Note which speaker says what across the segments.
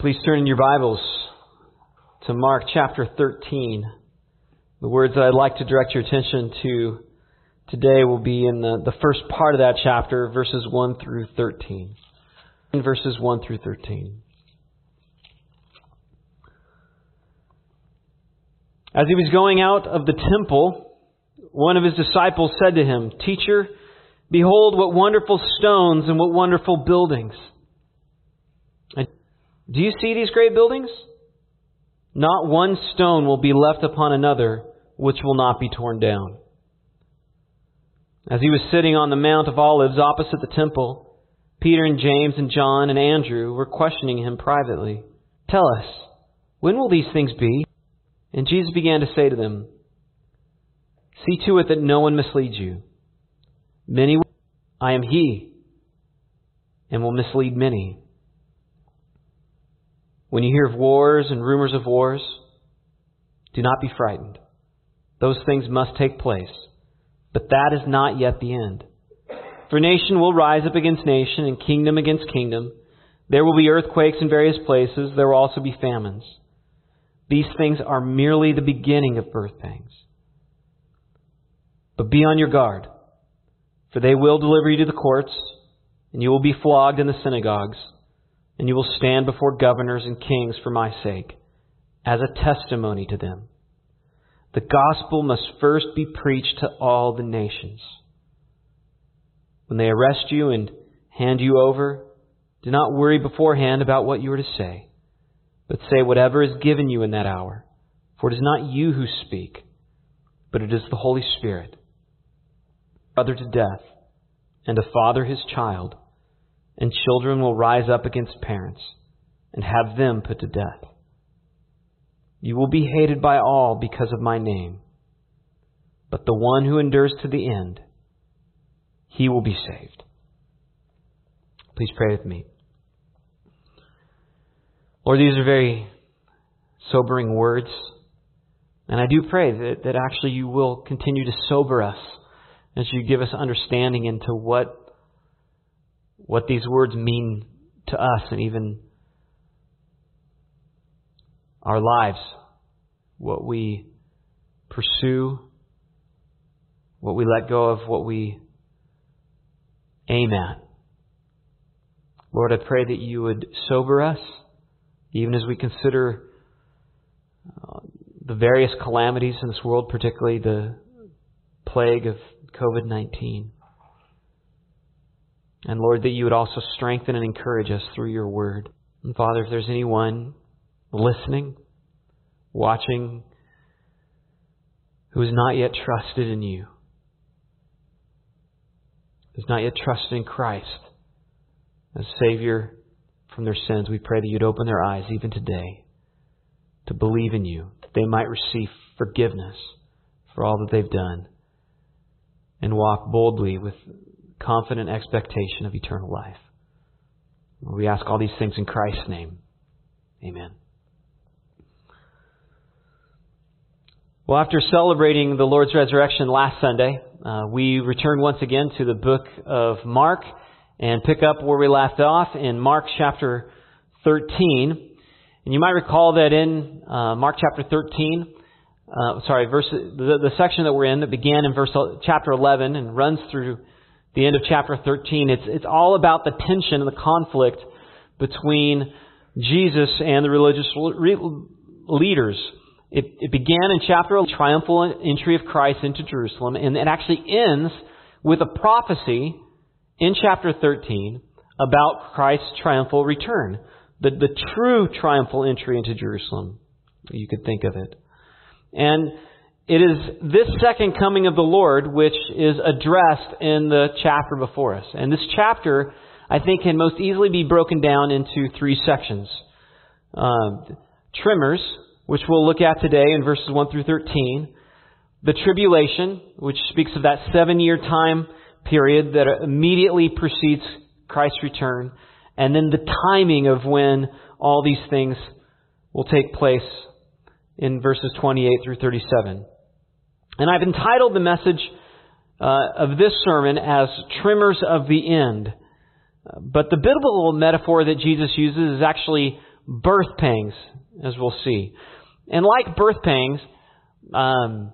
Speaker 1: Please turn in your Bibles to Mark chapter 13. The words that I'd like to direct your attention to today will be in the, the first part of that chapter, verses 1 through 13. In verses 1 through 13. As he was going out of the temple, one of his disciples said to him, Teacher, behold what wonderful stones and what wonderful buildings. Do you see these great buildings? Not one stone will be left upon another which will not be torn down. As he was sitting on the Mount of Olives opposite the temple, Peter and James and John and Andrew were questioning him privately. Tell us, when will these things be? And Jesus began to say to them, See to it that no one misleads you. Many, will, I am He, and will mislead many. When you hear of wars and rumors of wars, do not be frightened. Those things must take place. But that is not yet the end. For nation will rise up against nation and kingdom against kingdom. There will be earthquakes in various places. There will also be famines. These things are merely the beginning of birth pangs. But be on your guard, for they will deliver you to the courts, and you will be flogged in the synagogues and you will stand before governors and kings for my sake, as a testimony to them. The gospel must first be preached to all the nations. When they arrest you and hand you over, do not worry beforehand about what you are to say, but say whatever is given you in that hour. For it is not you who speak, but it is the Holy Spirit. Brother to death, and a father his child and children will rise up against parents and have them put to death. You will be hated by all because of my name, but the one who endures to the end, he will be saved. Please pray with me. Lord, these are very sobering words. And I do pray that, that actually you will continue to sober us as you give us understanding into what what these words mean to us and even our lives, what we pursue, what we let go of, what we aim at. Lord, I pray that you would sober us, even as we consider uh, the various calamities in this world, particularly the plague of COVID 19. And Lord, that you would also strengthen and encourage us through your word. And Father, if there's anyone listening, watching, who has not yet trusted in you, has not yet trusted in Christ as Savior from their sins, we pray that you'd open their eyes even today to believe in you, that they might receive forgiveness for all that they've done and walk boldly with confident expectation of eternal life. We ask all these things in Christ's name. Amen. Well, after celebrating the Lord's resurrection last Sunday, uh, we return once again to the book of Mark and pick up where we left off in Mark chapter 13. And you might recall that in uh, Mark chapter 13, uh, sorry, verse, the, the section that we're in that began in verse chapter 11 and runs through the end of chapter 13. It's, it's all about the tension and the conflict between Jesus and the religious leaders. It, it began in chapter 11, triumphal entry of Christ into Jerusalem, and it actually ends with a prophecy in chapter 13 about Christ's triumphal return. The, the true triumphal entry into Jerusalem, you could think of it. And it is this second coming of the Lord which is addressed in the chapter before us. And this chapter, I think, can most easily be broken down into three sections. Uh, trimmers, which we'll look at today in verses 1 through 13. The tribulation, which speaks of that seven year time period that immediately precedes Christ's return. And then the timing of when all these things will take place in verses 28 through 37. And I've entitled the message uh, of this sermon as Tremors of the End. But the biblical metaphor that Jesus uses is actually birth pangs, as we'll see. And like birth pangs, um,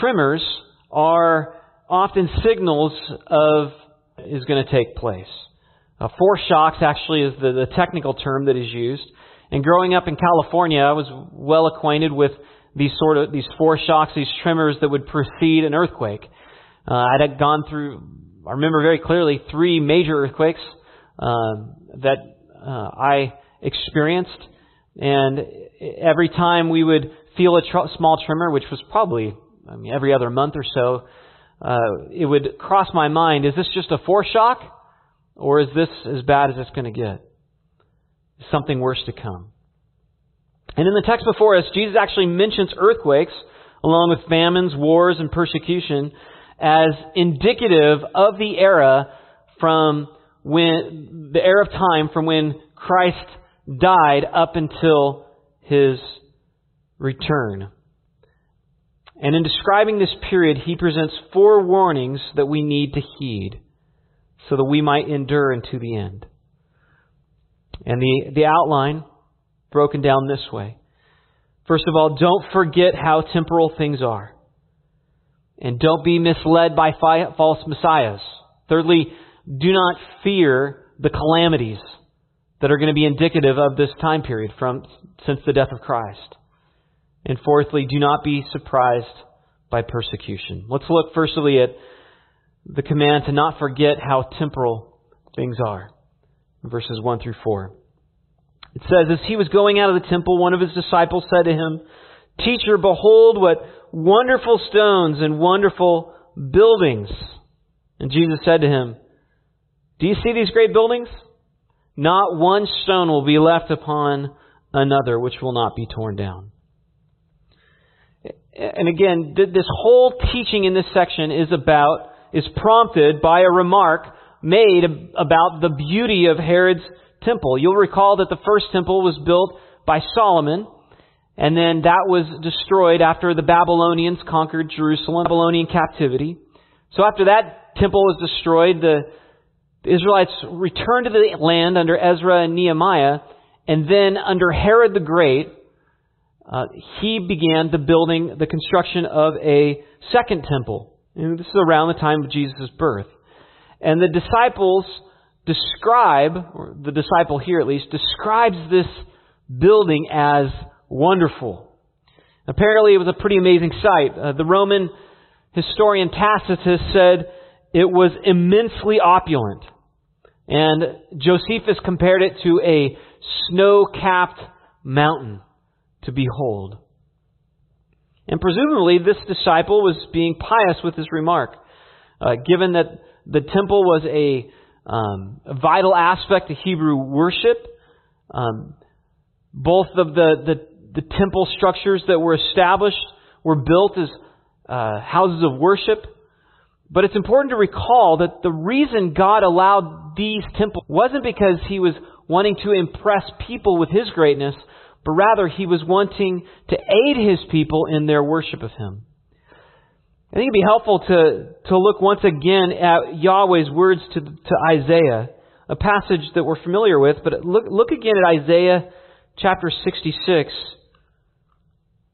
Speaker 1: tremors are often signals of is going to take place. Uh, foreshocks actually is the, the technical term that is used. And growing up in California, I was well acquainted with these sort of these foreshocks, these tremors that would precede an earthquake. Uh, I had gone through, I remember very clearly, three major earthquakes uh, that uh, I experienced, and every time we would feel a tr- small tremor, which was probably I mean, every other month or so, uh, it would cross my mind: Is this just a foreshock, or is this as bad as it's going to get? Is something worse to come? And in the text before us, Jesus actually mentions earthquakes, along with famines, wars, and persecution, as indicative of the era from when the era of time from when Christ died up until his return. And in describing this period, he presents four warnings that we need to heed so that we might endure unto the end. And the, the outline broken down this way. First of all, don't forget how temporal things are. And don't be misled by false messiahs. Thirdly, do not fear the calamities that are going to be indicative of this time period from since the death of Christ. And fourthly, do not be surprised by persecution. Let's look firstly at the command to not forget how temporal things are. Verses 1 through 4. It says, As he was going out of the temple, one of his disciples said to him, Teacher, behold what wonderful stones and wonderful buildings. And Jesus said to him, Do you see these great buildings? Not one stone will be left upon another which will not be torn down. And again, this whole teaching in this section is about, is prompted by a remark made about the beauty of Herod's temple. You'll recall that the first temple was built by Solomon, and then that was destroyed after the Babylonians conquered Jerusalem, Babylonian captivity. So after that temple was destroyed, the Israelites returned to the land under Ezra and Nehemiah, and then under Herod the Great, uh, he began the building, the construction of a second temple. And this is around the time of Jesus' birth. And the disciples describe, or the disciple here at least, describes this building as wonderful. Apparently, it was a pretty amazing sight. Uh, the Roman historian Tacitus said it was immensely opulent. And Josephus compared it to a snow capped mountain to behold. And presumably, this disciple was being pious with his remark, uh, given that the temple was a um, a vital aspect of Hebrew worship. Um, both of the, the, the, temple structures that were established were built as uh, houses of worship. But it's important to recall that the reason God allowed these temples wasn't because He was wanting to impress people with His greatness, but rather He was wanting to aid His people in their worship of Him. I think it'd be helpful to, to look once again at Yahweh's words to, to Isaiah, a passage that we're familiar with, but look, look again at Isaiah chapter 66,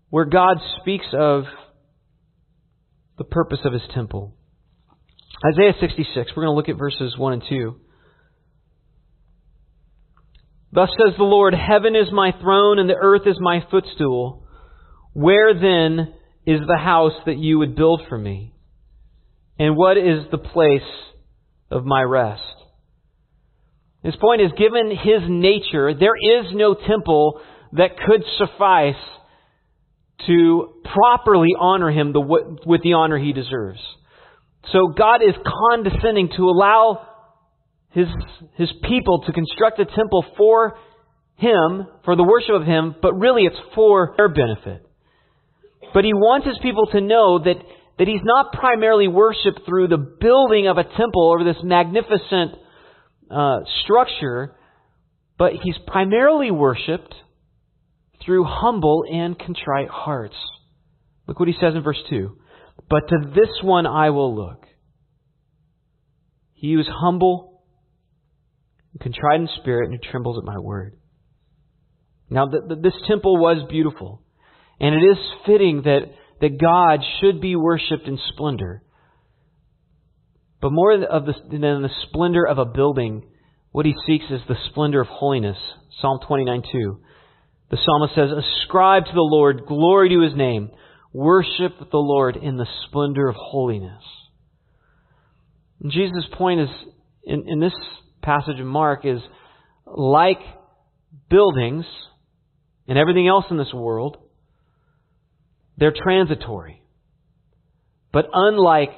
Speaker 1: where God speaks of the purpose of his temple. Isaiah 66, we're going to look at verses 1 and 2. Thus says the Lord, Heaven is my throne and the earth is my footstool. Where then is the house that you would build for me? And what is the place of my rest? His point is given his nature, there is no temple that could suffice to properly honor him with the honor he deserves. So God is condescending to allow his, his people to construct a temple for him, for the worship of him, but really it's for their benefit. But he wants his people to know that, that he's not primarily worshiped through the building of a temple or this magnificent uh, structure, but he's primarily worshiped through humble and contrite hearts. Look what he says in verse 2. But to this one I will look. He who is humble and contrite in spirit and who trembles at my word. Now, this temple was beautiful, and it is fitting that, that God should be worshipped in splendor. But more of the, than the splendor of a building, what he seeks is the splendor of holiness. Psalm 29 2. The psalmist says, Ascribe to the Lord glory to his name. Worship the Lord in the splendor of holiness. And Jesus' point is in, in this passage of Mark is like buildings and everything else in this world, they're transitory. But unlike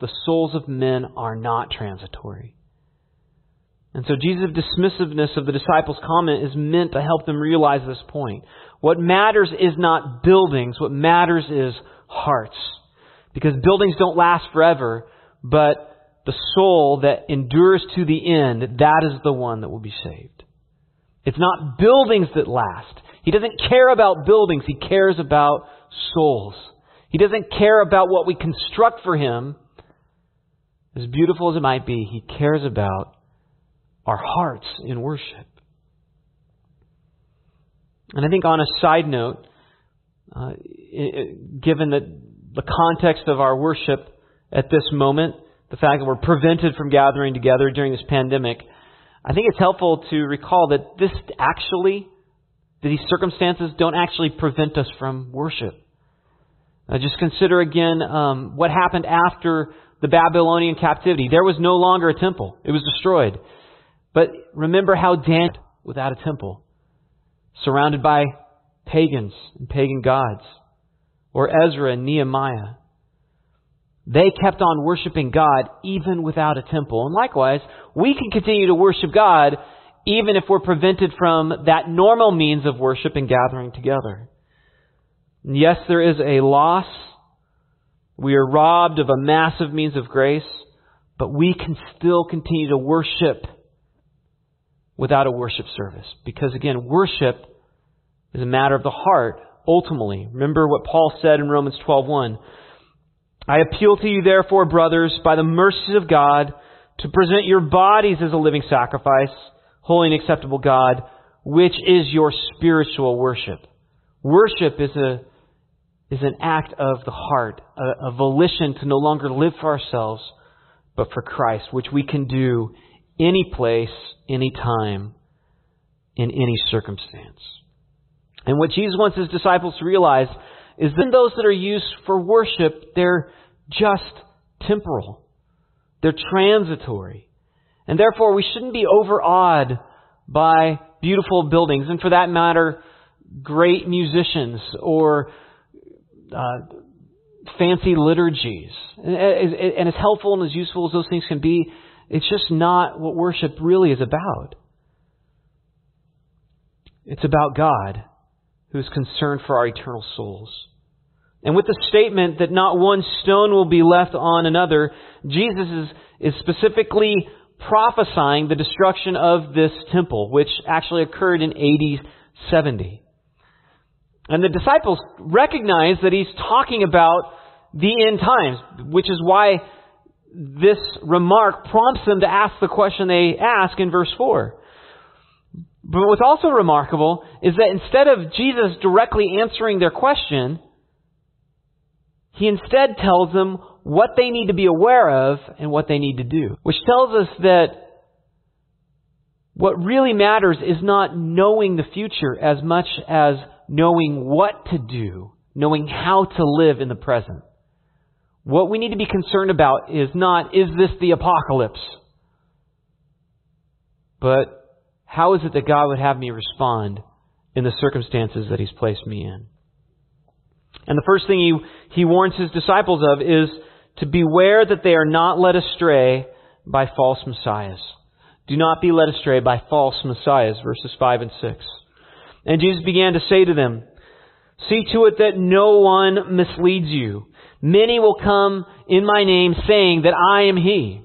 Speaker 1: the souls of men are not transitory. And so Jesus' dismissiveness of the disciples' comment is meant to help them realize this point. What matters is not buildings, what matters is hearts. Because buildings don't last forever, but the soul that endures to the end, that is the one that will be saved. It's not buildings that last. He doesn't care about buildings, he cares about souls. He doesn't care about what we construct for him. As beautiful as it might be, he cares about our hearts in worship. And I think on a side note, uh, given that the context of our worship at this moment, the fact that we're prevented from gathering together during this pandemic, I think it's helpful to recall that this actually, these circumstances don't actually prevent us from worship. Uh, just consider again um, what happened after the Babylonian captivity. There was no longer a temple, it was destroyed. But remember how Daniel, without a temple, surrounded by pagans and pagan gods, or Ezra and Nehemiah. They kept on worshiping God even without a temple. And likewise, we can continue to worship God even if we're prevented from that normal means of worship and gathering together. Yes, there is a loss. We are robbed of a massive means of grace, but we can still continue to worship without a worship service. Because again, worship is a matter of the heart, ultimately. Remember what Paul said in Romans 12:1. I appeal to you, therefore, brothers, by the mercies of God, to present your bodies as a living sacrifice, holy and acceptable God, which is your spiritual worship. Worship is a is an act of the heart, a, a volition to no longer live for ourselves, but for Christ, which we can do any place, any time, in any circumstance. And what Jesus wants his disciples to realize is that those that are used for worship, they're just temporal. They're transitory. And therefore, we shouldn't be overawed by beautiful buildings, and for that matter, great musicians or uh, fancy liturgies. And, and as helpful and as useful as those things can be, it's just not what worship really is about. It's about God who is concerned for our eternal souls. And with the statement that not one stone will be left on another, Jesus is, is specifically prophesying the destruction of this temple, which actually occurred in AD 70. And the disciples recognize that he's talking about the end times, which is why this remark prompts them to ask the question they ask in verse 4. But what's also remarkable is that instead of Jesus directly answering their question, he instead tells them what they need to be aware of and what they need to do. Which tells us that what really matters is not knowing the future as much as knowing what to do, knowing how to live in the present. What we need to be concerned about is not, is this the apocalypse? But how is it that God would have me respond in the circumstances that He's placed me in? And the first thing he, he warns his disciples of is to beware that they are not led astray by false messiahs. Do not be led astray by false messiahs, verses 5 and 6. And Jesus began to say to them, See to it that no one misleads you. Many will come in my name saying that I am He.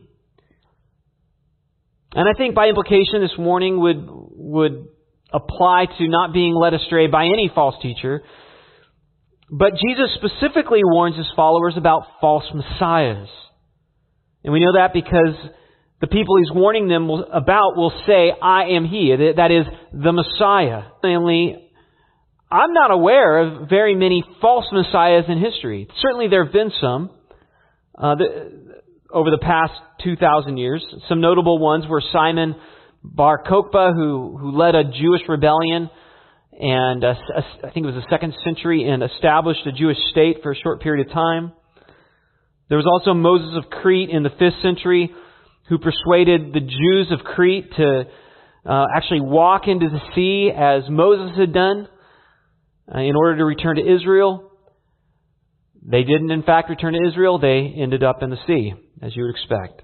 Speaker 1: And I think by implication this warning would, would apply to not being led astray by any false teacher. But Jesus specifically warns his followers about false messiahs. And we know that because the people he's warning them about will say, I am he. That is the Messiah. Mainly, I'm not aware of very many false messiahs in history. Certainly there have been some uh, the, over the past 2,000 years. Some notable ones were Simon Bar Kokhba, who, who led a Jewish rebellion and uh, I think it was the second century and established a Jewish state for a short period of time. There was also Moses of Crete in the fifth century who persuaded the Jews of Crete to uh, actually walk into the sea as Moses had done uh, in order to return to Israel. They didn't, in fact, return to Israel. They ended up in the sea, as you would expect.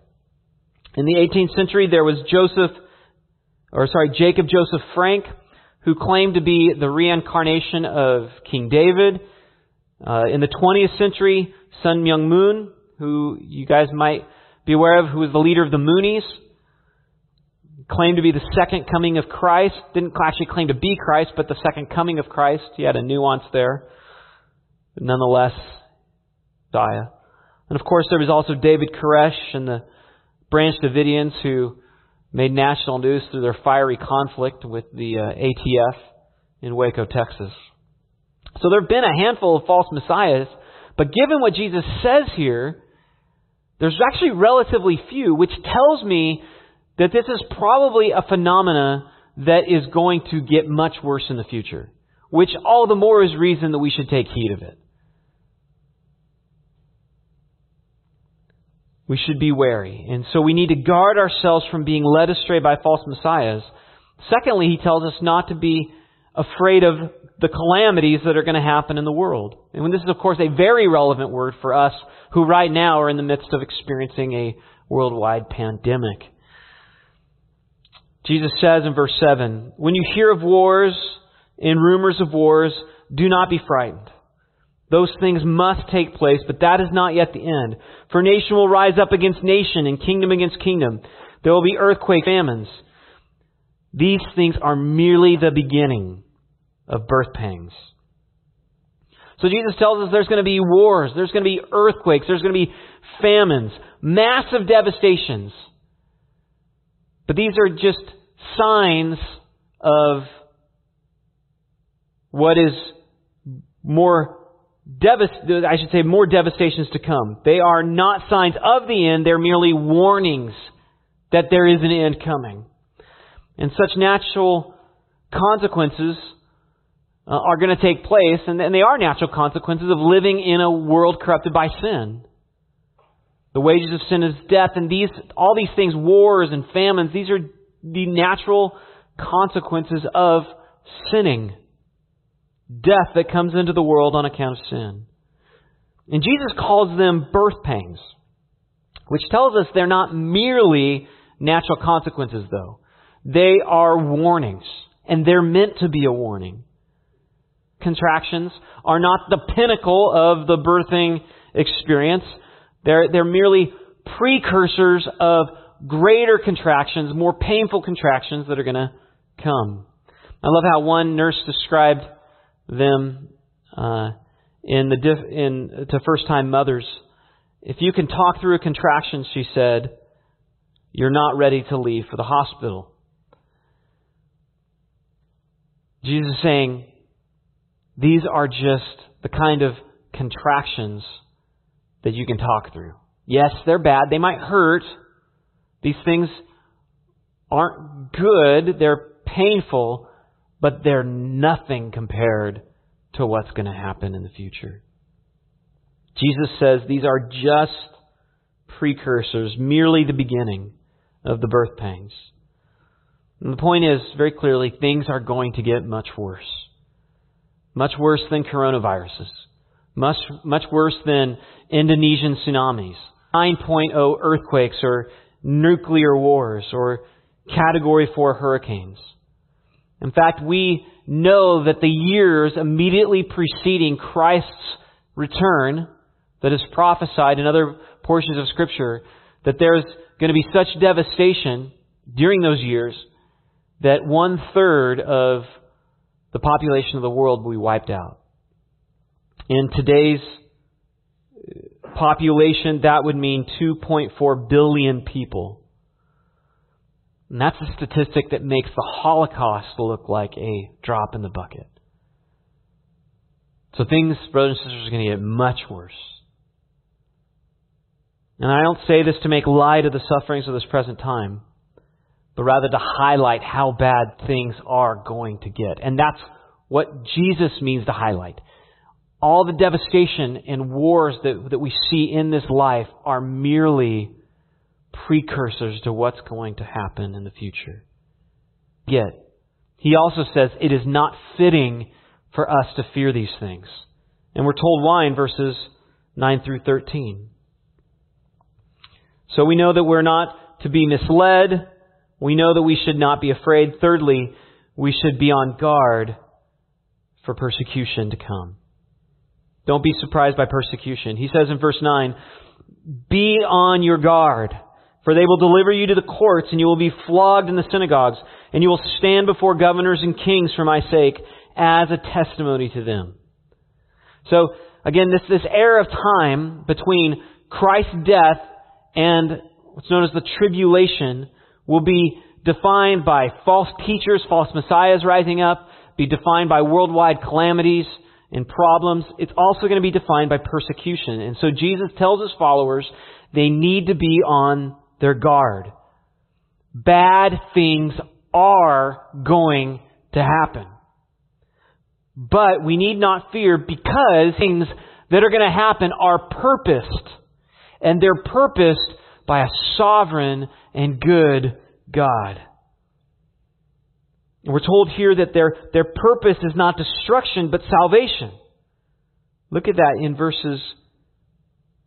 Speaker 1: In the 18th century, there was Joseph, or sorry, Jacob Joseph Frank, who claimed to be the reincarnation of King David. Uh, in the 20th century, Sun Myung Moon, who you guys might be aware of, who was the leader of the Moonies, claimed to be the second coming of Christ. Didn't actually claim to be Christ, but the second coming of Christ. He had a nuance there. But nonetheless, Daya. And of course, there was also David Koresh and the Branch Davidians who made national news through their fiery conflict with the uh, ATF in Waco, Texas. So there have been a handful of false messiahs, but given what Jesus says here, there's actually relatively few, which tells me that this is probably a phenomena that is going to get much worse in the future, which all the more is reason that we should take heed of it. We should be wary. And so we need to guard ourselves from being led astray by false messiahs. Secondly, he tells us not to be afraid of the calamities that are going to happen in the world. And this is, of course, a very relevant word for us who right now are in the midst of experiencing a worldwide pandemic. Jesus says in verse 7 When you hear of wars and rumors of wars, do not be frightened. Those things must take place, but that is not yet the end. For nation will rise up against nation and kingdom against kingdom. There will be earthquake, famines. These things are merely the beginning of birth pangs. So Jesus tells us there's going to be wars, there's going to be earthquakes, there's going to be famines, massive devastations. But these are just signs of what is more devast- I should say more devastations to come. They are not signs of the end, they're merely warnings that there is an end coming. And such natural consequences uh, are going to take place, and, and they are natural consequences of living in a world corrupted by sin. The wages of sin is death, and these, all these things, wars and famines, these are the natural consequences of sinning death that comes into the world on account of sin. And Jesus calls them birth pangs, which tells us they're not merely natural consequences, though. They are warnings, and they're meant to be a warning. Contractions are not the pinnacle of the birthing experience. They're, they're merely precursors of greater contractions, more painful contractions that are going to come. I love how one nurse described them uh, in the diff- in to first time mothers. If you can talk through a contraction, she said, you're not ready to leave for the hospital. Jesus is saying, these are just the kind of contractions that you can talk through. Yes, they're bad. They might hurt. These things aren't good. They're painful but they're nothing compared to what's going to happen in the future. Jesus says these are just precursors, merely the beginning of the birth pangs. And the point is, very clearly, things are going to get much worse. Much worse than coronaviruses. Much, much worse than Indonesian tsunamis. 9.0 earthquakes or nuclear wars or Category 4 hurricanes. In fact, we know that the years immediately preceding Christ's return, that is prophesied in other portions of Scripture, that there's going to be such devastation during those years that one third of the population of the world will be wiped out. In today's uh, population, that would mean 2.4 billion people And that's a statistic that makes the Holocaust look like a drop in the bucket. So things, brothers and sisters, are going to get much worse. And I don't say this to make light of the sufferings of this present time, but rather to highlight how bad things are going to get. And that's what Jesus means to highlight. All the devastation and wars that, that we see in this life are merely precursors to what's going to happen in the future. Yet, he also says it is not fitting for us to fear these things. And we're told why in verses 9 through 13. So we know that we're not to be misled. We know that we should not be afraid. Thirdly, we should be on guard for persecution to come. Don't be surprised by persecution. He says in verse 9, Be on your guard, for they will deliver you to the courts, and you will be flogged in the synagogues, and you will stand before governors and kings for my sake as a testimony to them. So, again, this, this era of time between Christ's death and what's known as the tribulation will be defined by false teachers, false messiahs rising up, be defined by worldwide calamities and problems. It's also going to be defined by persecution. And so Jesus tells his followers they need to be on their guard. Bad things are going to happen. But we need not fear because things that are going to happen are purposed. And they're purposed by a sovereign and good God. And we're told here that their, their purpose is not destruction, but salvation. Look at that in verses,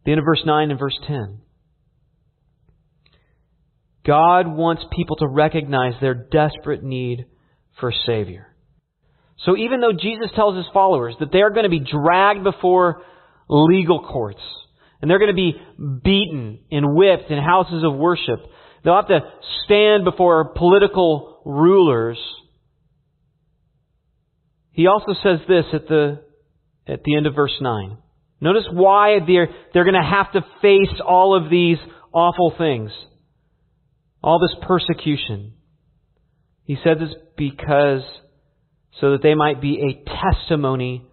Speaker 1: the end of verse 9 and verse 10. God wants people to recognize their desperate need for a Savior. So even though Jesus tells his followers that they are going to be dragged before legal courts, and they're going to be beaten and whipped in houses of worship, they'll have to stand before political rulers. He also says this at the, at the end of verse 9. Notice why they're, they're going to have to face all of these awful things. All this persecution. He says it's because so that they might be a testimony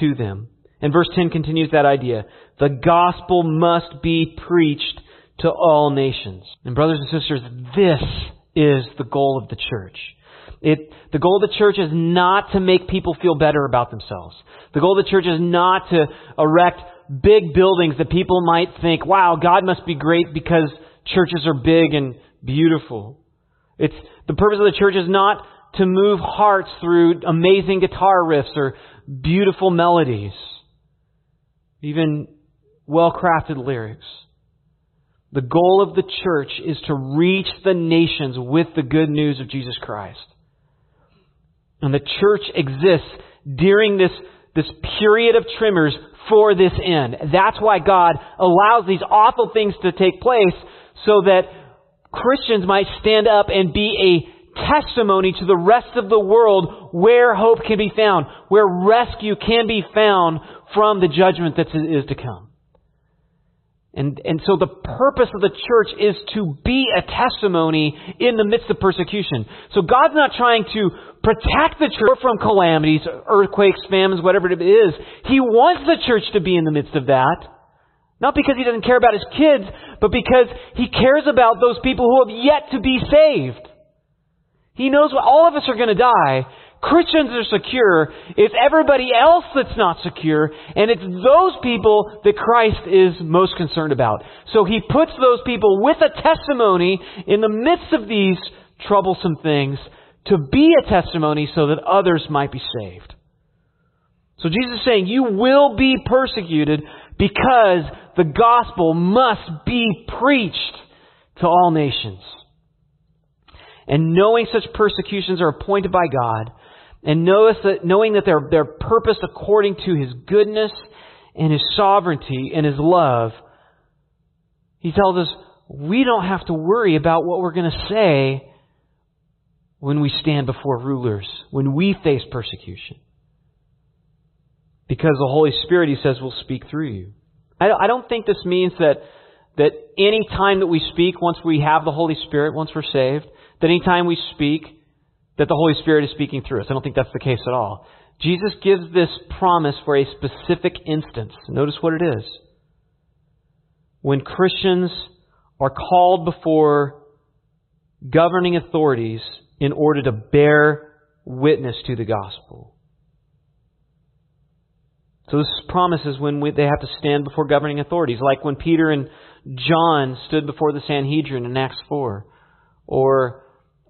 Speaker 1: to them. And verse 10 continues that idea. The gospel must be preached to all nations. And brothers and sisters, this is the goal of the church. It, the goal of the church is not to make people feel better about themselves. The goal of the church is not to erect big buildings that people might think, wow, God must be great because churches are big and beautiful. It's, the purpose of the church is not to move hearts through amazing guitar riffs or beautiful melodies, even well crafted lyrics. The goal of the church is to reach the nations with the good news of Jesus Christ. And the church exists during this, this period of tremors for this end. That's why God allows these awful things to take place so that Christians might stand up and be a testimony to the rest of the world where hope can be found, where rescue can be found from the judgment that is to come. And, and so the purpose of the church is to be a testimony in the midst of persecution. So God's not trying to protect the church from calamities, earthquakes, famines, whatever it is. He wants the church to be in the midst of that. Not because he doesn't care about his kids, but because he cares about those people who have yet to be saved. He knows what all of us are going to die. Christians are secure. It's everybody else that's not secure, and it's those people that Christ is most concerned about. So he puts those people with a testimony in the midst of these troublesome things to be a testimony so that others might be saved. So Jesus is saying, You will be persecuted because the gospel must be preached to all nations. And knowing such persecutions are appointed by God, and that, knowing that they're, they're purposed according to His goodness and His sovereignty and His love, He tells us we don't have to worry about what we're going to say when we stand before rulers, when we face persecution. Because the Holy Spirit, He says, will speak through you. I don't think this means that that any time that we speak, once we have the Holy Spirit, once we're saved, that any time we speak, that the Holy Spirit is speaking through us. I don't think that's the case at all. Jesus gives this promise for a specific instance. Notice what it is. When Christians are called before governing authorities in order to bear witness to the gospel. So this promises when we, they have to stand before governing authorities, like when Peter and John stood before the Sanhedrin in Acts 4, or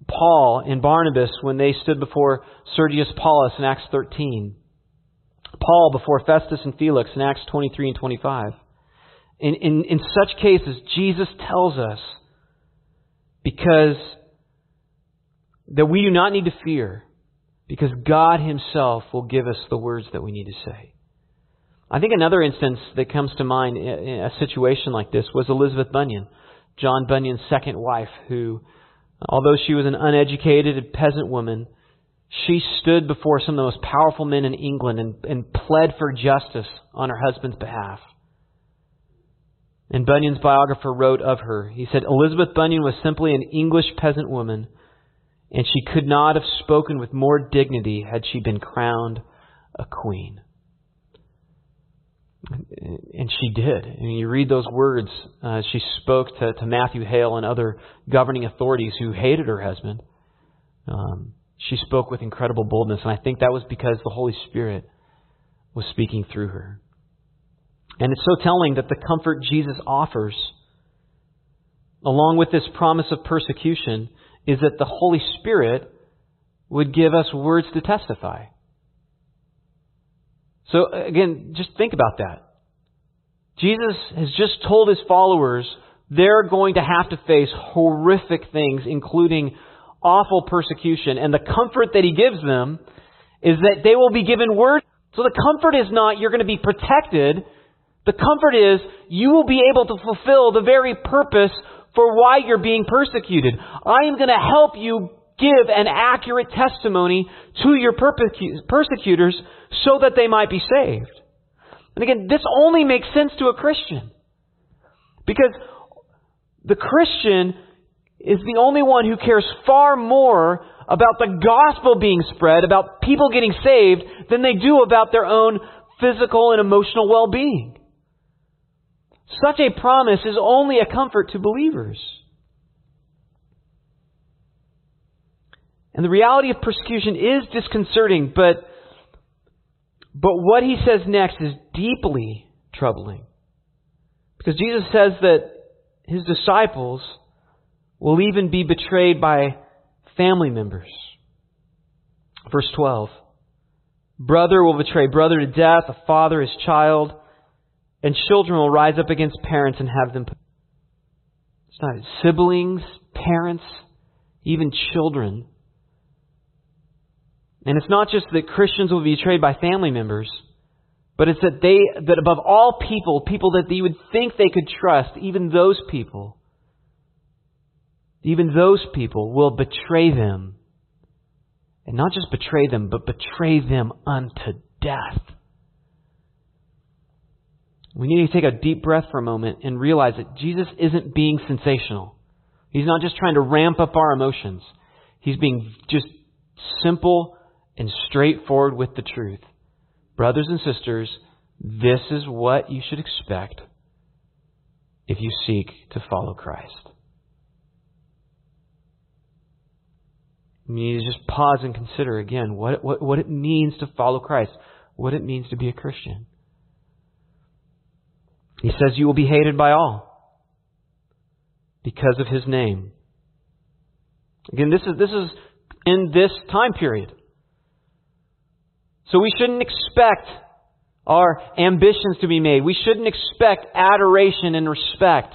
Speaker 1: Paul and Barnabas when they stood before Sergius Paulus in Acts 13, Paul before Festus and Felix in Acts 23 and 25. In, in, in such cases, Jesus tells us because that we do not need to fear because God Himself will give us the words that we need to say. I think another instance that comes to mind in a situation like this was Elizabeth Bunyan, John Bunyan's second wife, who, although she was an uneducated peasant woman, she stood before some of the most powerful men in England and, and pled for justice on her husband's behalf. And Bunyan's biographer wrote of her, he said, Elizabeth Bunyan was simply an English peasant woman, and she could not have spoken with more dignity had she been crowned a queen. And she did. And you read those words. Uh, she spoke to, to Matthew Hale and other governing authorities who hated her husband. Um, she spoke with incredible boldness, and I think that was because the Holy Spirit was speaking through her. And it's so telling that the comfort Jesus offers, along with this promise of persecution, is that the Holy Spirit would give us words to testify. So again, just think about that. Jesus has just told his followers they're going to have to face horrific things, including awful persecution. And the comfort that he gives them is that they will be given word. So the comfort is not you're going to be protected. The comfort is you will be able to fulfill the very purpose for why you're being persecuted. I am going to help you give an accurate testimony to your persecutors so that they might be saved. And again, this only makes sense to a Christian. Because the Christian is the only one who cares far more about the gospel being spread, about people getting saved, than they do about their own physical and emotional well being. Such a promise is only a comfort to believers. And the reality of persecution is disconcerting, but, but what he says next is deeply troubling. Because Jesus says that his disciples will even be betrayed by family members. Verse 12 Brother will betray brother to death, a father his child, and children will rise up against parents and have them. It's not siblings, parents, even children. And it's not just that Christians will be betrayed by family members, but it's that they, that above all people, people that you would think they could trust, even those people, even those people will betray them. And not just betray them, but betray them unto death. We need to take a deep breath for a moment and realize that Jesus isn't being sensational. He's not just trying to ramp up our emotions. He's being just simple and straightforward with the truth. Brothers and sisters, this is what you should expect if you seek to follow Christ. You need to just pause and consider again what, what, what it means to follow Christ, what it means to be a Christian. He says, You will be hated by all because of his name. Again, this is, this is in this time period. So we shouldn't expect our ambitions to be made. We shouldn't expect adoration and respect.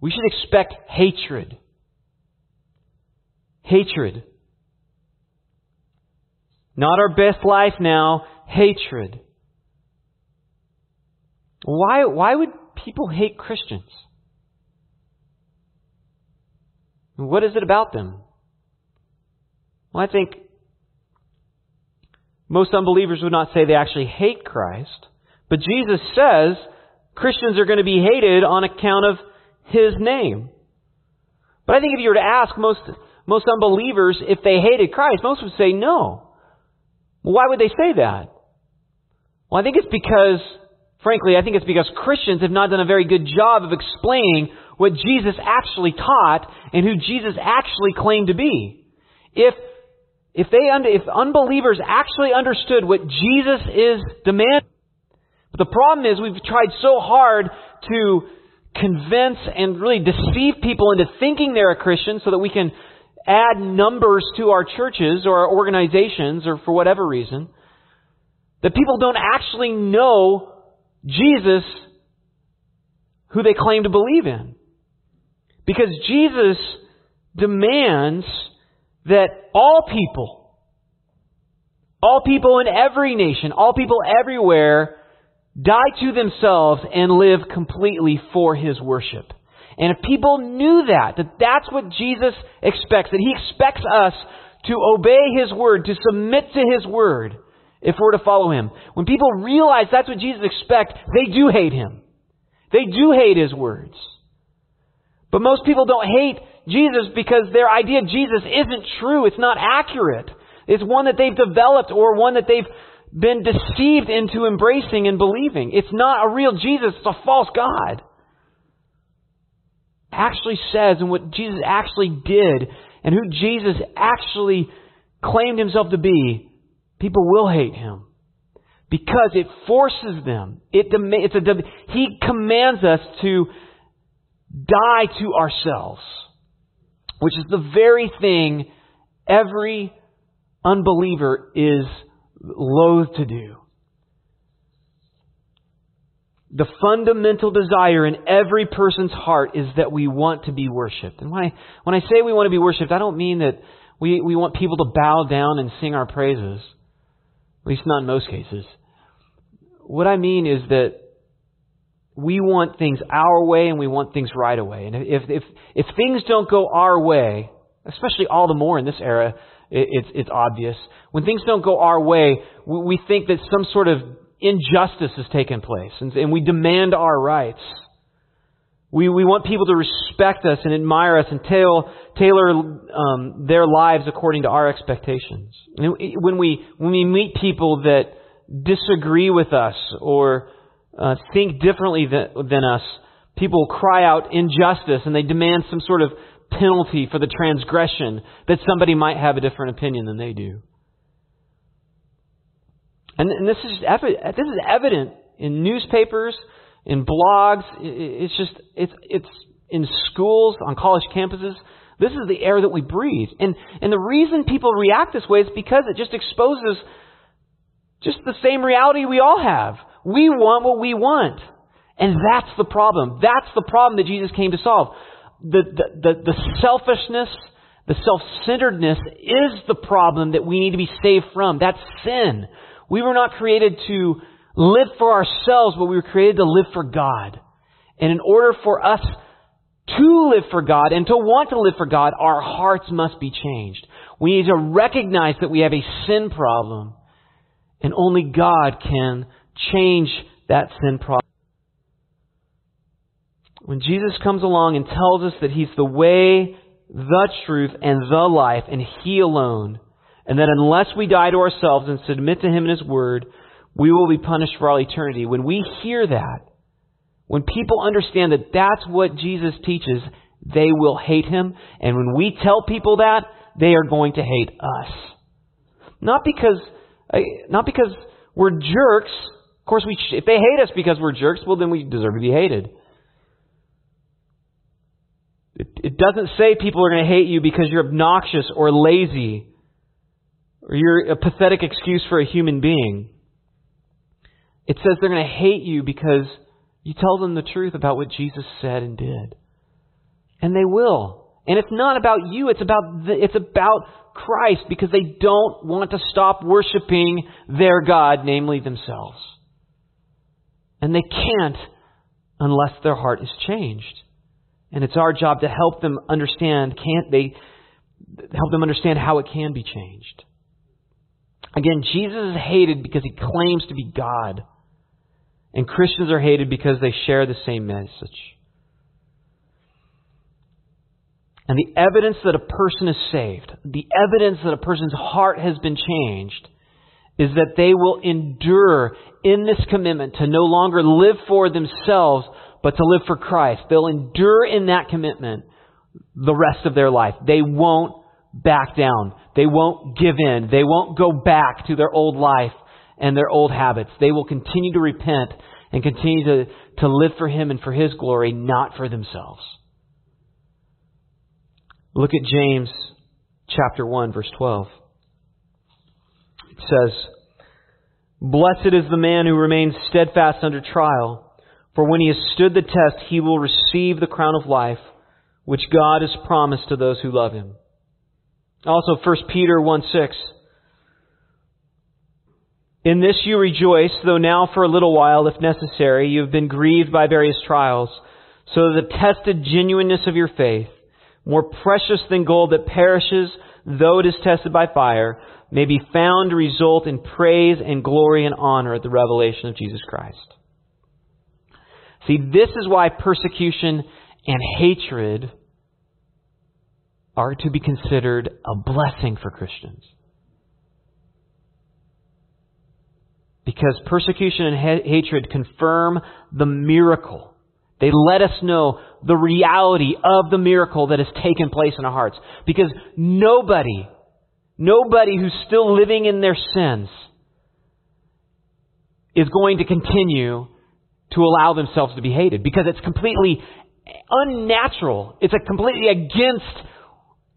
Speaker 1: We should expect hatred. Hatred. Not our best life now, hatred. Why, why would people hate Christians? What is it about them? Well, I think most unbelievers would not say they actually hate Christ, but Jesus says Christians are going to be hated on account of His name. But I think if you were to ask most, most unbelievers if they hated Christ, most would say no. Why would they say that? Well, I think it's because, frankly, I think it's because Christians have not done a very good job of explaining what Jesus actually taught and who Jesus actually claimed to be. If if they if unbelievers actually understood what Jesus is demanding, but the problem is we've tried so hard to convince and really deceive people into thinking they're a Christian so that we can add numbers to our churches or our organizations or for whatever reason, that people don't actually know Jesus who they claim to believe in. Because Jesus demands that all people, all people in every nation, all people everywhere, die to themselves and live completely for His worship. And if people knew that, that that's what Jesus expects, that He expects us to obey His word, to submit to His word, if we're to follow Him. When people realize that's what Jesus expects, they do hate Him. They do hate His words. But most people don't hate Jesus because their idea of Jesus isn't true. It's not accurate. It's one that they've developed or one that they've been deceived into embracing and believing. It's not a real Jesus, it's a false God. Actually says and what Jesus actually did and who Jesus actually claimed himself to be, people will hate him. Because it forces them. It, it's a, he commands us to die to ourselves, which is the very thing every unbeliever is loath to do. The fundamental desire in every person's heart is that we want to be worshiped. And when I, when I say we want to be worshiped, I don't mean that we, we want people to bow down and sing our praises. At least not in most cases. What I mean is that we want things our way and we want things right away. And if, if, if things don't go our way, especially all the more in this era, it, it's, it's obvious. When things don't go our way, we, we think that some sort of injustice has taken place and, and we demand our rights. We, we want people to respect us and admire us and tailor, tailor um, their lives according to our expectations. And when we, when we meet people that disagree with us or uh, think differently than, than us, people cry out injustice and they demand some sort of penalty for the transgression that somebody might have a different opinion than they do. And, and this is this is evident in newspapers, in blogs. It's just it's it's in schools, on college campuses. This is the air that we breathe. And and the reason people react this way is because it just exposes just the same reality we all have. We want what we want. And that's the problem. That's the problem that Jesus came to solve. The, the, the, the selfishness, the self-centeredness is the problem that we need to be saved from. That's sin. We were not created to live for ourselves, but we were created to live for God. And in order for us to live for God and to want to live for God, our hearts must be changed. We need to recognize that we have a sin problem, and only God can change that sin problem. When Jesus comes along and tells us that He's the way, the truth, and the life, and He alone, and that unless we die to ourselves and submit to Him and His Word, we will be punished for all eternity. When we hear that, when people understand that that's what Jesus teaches, they will hate Him. And when we tell people that, they are going to hate us. Not because, not because we're jerks, course, we, if they hate us because we're jerks, well, then we deserve to be hated. It, it doesn't say people are going to hate you because you're obnoxious or lazy or you're a pathetic excuse for a human being. It says they're going to hate you because you tell them the truth about what Jesus said and did. And they will. And it's not about you, it's about the, it's about Christ because they don't want to stop worshiping their God, namely themselves. And they can't unless their heart is changed. And it's our job to help them understand, can't they, help them understand how it can be changed. Again, Jesus is hated because he claims to be God. And Christians are hated because they share the same message. And the evidence that a person is saved, the evidence that a person's heart has been changed, is that they will endure in this commitment to no longer live for themselves, but to live for Christ. They'll endure in that commitment the rest of their life. They won't back down. They won't give in. They won't go back to their old life and their old habits. They will continue to repent and continue to, to live for Him and for His glory, not for themselves. Look at James chapter 1, verse 12. It says, Blessed is the man who remains steadfast under trial, for when he has stood the test, he will receive the crown of life, which God has promised to those who love him. Also, 1 Peter 1 6. In this you rejoice, though now for a little while, if necessary, you have been grieved by various trials, so that the tested genuineness of your faith, more precious than gold that perishes, though it is tested by fire, may be found to result in praise and glory and honor at the revelation of Jesus Christ. See, this is why persecution and hatred are to be considered a blessing for Christians. Because persecution and ha- hatred confirm the miracle. They let us know the reality of the miracle that has taken place in our hearts. Because nobody, nobody who's still living in their sins is going to continue to allow themselves to be hated. Because it's completely unnatural. It's a completely against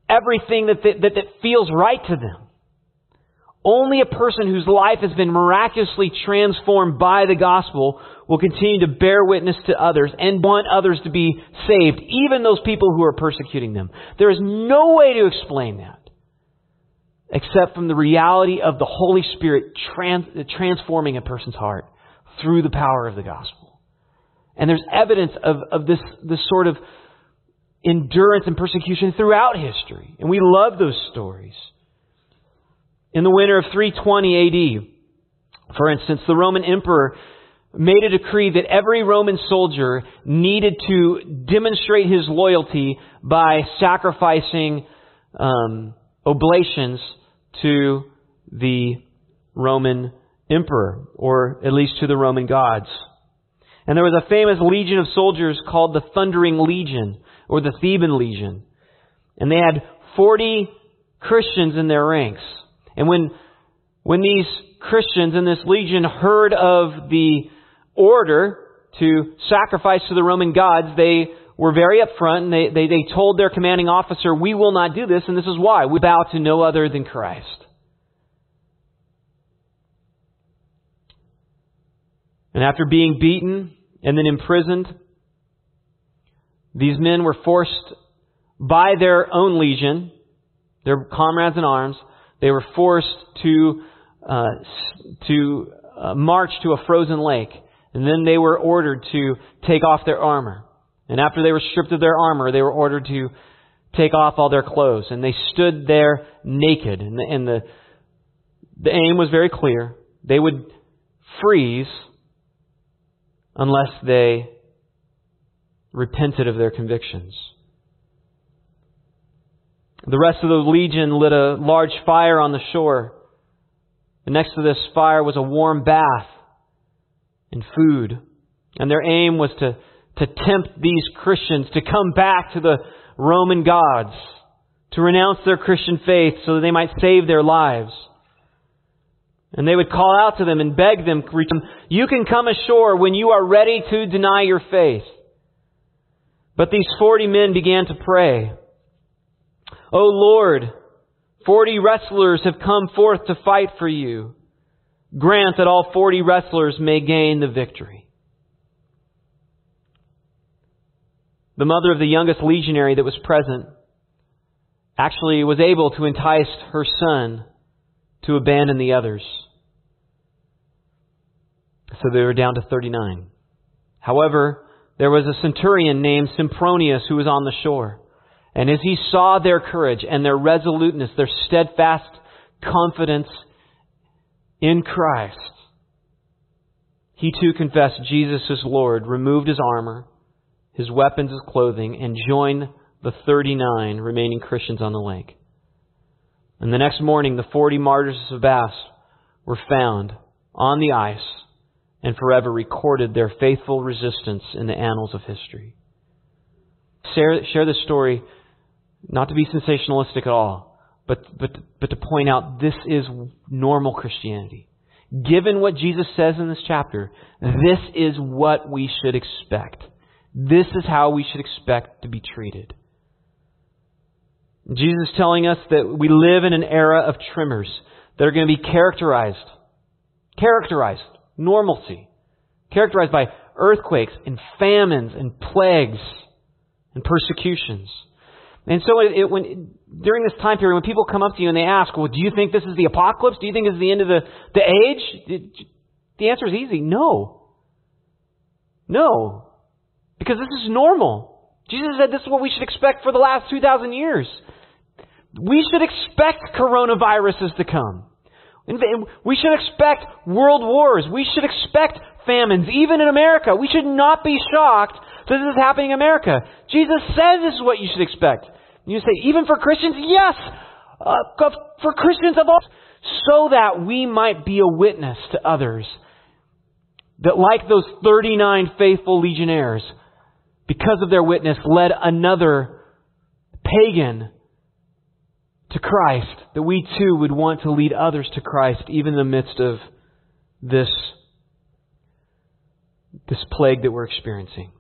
Speaker 1: everything that, that, that feels right to them. Only a person whose life has been miraculously transformed by the gospel will continue to bear witness to others and want others to be saved, even those people who are persecuting them. There is no way to explain that except from the reality of the Holy Spirit trans- transforming a person's heart through the power of the gospel. And there's evidence of, of this, this sort of endurance and persecution throughout history. And we love those stories. In the winter of 320 AD, for instance, the Roman emperor made a decree that every Roman soldier needed to demonstrate his loyalty by sacrificing um, oblations to the Roman emperor, or at least to the Roman gods. And there was a famous legion of soldiers called the Thundering Legion, or the Theban Legion. And they had 40 Christians in their ranks. And when, when these Christians in this legion heard of the order to sacrifice to the Roman gods, they were very upfront and they, they, they told their commanding officer, We will not do this, and this is why. We bow to no other than Christ. And after being beaten and then imprisoned, these men were forced by their own legion, their comrades in arms, they were forced to, uh, to uh, march to a frozen lake. And then they were ordered to take off their armor. And after they were stripped of their armor, they were ordered to take off all their clothes. And they stood there naked. And the, and the, the aim was very clear. They would freeze unless they repented of their convictions. The rest of the legion lit a large fire on the shore. And next to this fire was a warm bath and food. And their aim was to, to tempt these Christians to come back to the Roman gods, to renounce their Christian faith so that they might save their lives. And they would call out to them and beg them, You can come ashore when you are ready to deny your faith. But these forty men began to pray. O Lord, forty wrestlers have come forth to fight for you. Grant that all forty wrestlers may gain the victory. The mother of the youngest legionary that was present actually was able to entice her son to abandon the others. So they were down to 39. However, there was a centurion named Sempronius who was on the shore. And as he saw their courage and their resoluteness, their steadfast confidence in Christ, He too confessed Jesus as Lord, removed his armor, his weapons, his clothing, and joined the 39 remaining Christians on the lake. And the next morning, the 40 martyrs of Sebaste were found on the ice and forever recorded their faithful resistance in the annals of history. Share, share this story not to be sensationalistic at all, but, but, but to point out this is normal Christianity. Given what Jesus says in this chapter, this is what we should expect. This is how we should expect to be treated. Jesus is telling us that we live in an era of tremors that are going to be characterized, characterized, normalcy, characterized by earthquakes and famines and plagues and persecutions. And so it, it, when, during this time period, when people come up to you and they ask, well, do you think this is the apocalypse? Do you think this is the end of the, the age? The answer is easy. No. No. Because this is normal. Jesus said this is what we should expect for the last 2,000 years. We should expect coronaviruses to come. We should expect world wars. We should expect famines, even in America. We should not be shocked that this is happening in America. Jesus says this is what you should expect. You say, even for Christians? Yes! Uh, for Christians of all, so that we might be a witness to others. That like those 39 faithful legionnaires, because of their witness, led another pagan to Christ, that we too would want to lead others to Christ, even in the midst of this, this plague that we're experiencing.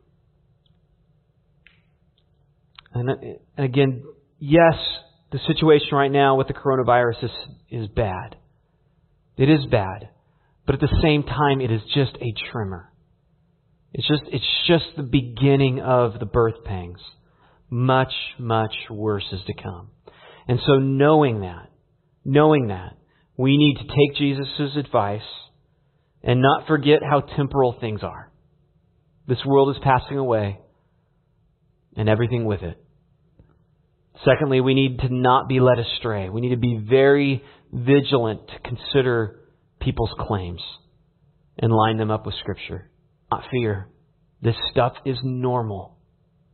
Speaker 1: And, again, yes, the situation right now with the coronavirus is, is bad. It is bad. But at the same time, it is just a tremor. It's just, it's just the beginning of the birth pangs. Much, much worse is to come. And so knowing that, knowing that, we need to take Jesus' advice and not forget how temporal things are. This world is passing away and everything with it. Secondly, we need to not be led astray. We need to be very vigilant to consider people's claims and line them up with Scripture. Not fear. This stuff is normal.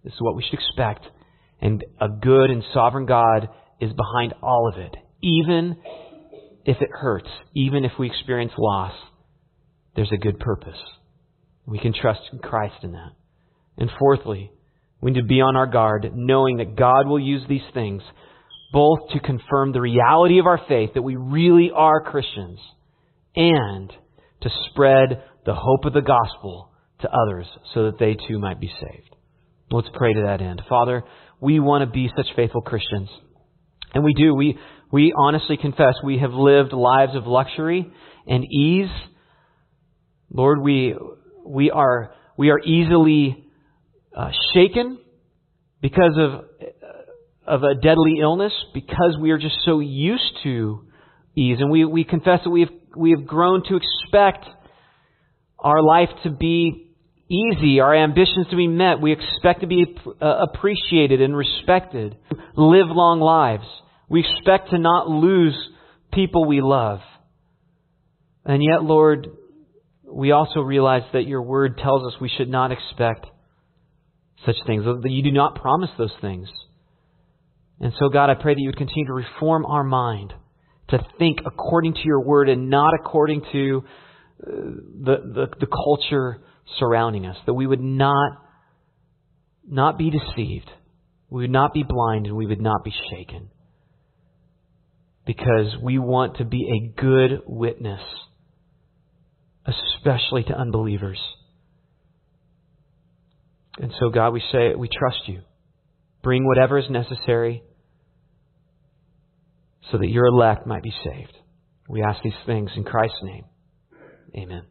Speaker 1: This is what we should expect. And a good and sovereign God is behind all of it. Even if it hurts, even if we experience loss, there's a good purpose. We can trust in Christ in that. And fourthly, we need to be on our guard, knowing that God will use these things both to confirm the reality of our faith, that we really are Christians, and to spread the hope of the gospel to others so that they too might be saved. Let's pray to that end. Father, we want to be such faithful Christians. And we do. We, we honestly confess we have lived lives of luxury and ease. Lord, we, we, are, we are easily uh, shaken because of, uh, of a deadly illness, because we are just so used to ease. And we, we confess that we have, we have grown to expect our life to be easy, our ambitions to be met. We expect to be uh, appreciated and respected, live long lives. We expect to not lose people we love. And yet, Lord, we also realize that your word tells us we should not expect such things, you do not promise those things. And so, God, I pray that you would continue to reform our mind to think according to your word and not according to uh, the, the, the culture surrounding us, that we would not, not be deceived, we would not be blind, and we would not be shaken. Because we want to be a good witness, especially to unbelievers. And so, God, we say, we trust you. Bring whatever is necessary so that your elect might be saved. We ask these things in Christ's name. Amen.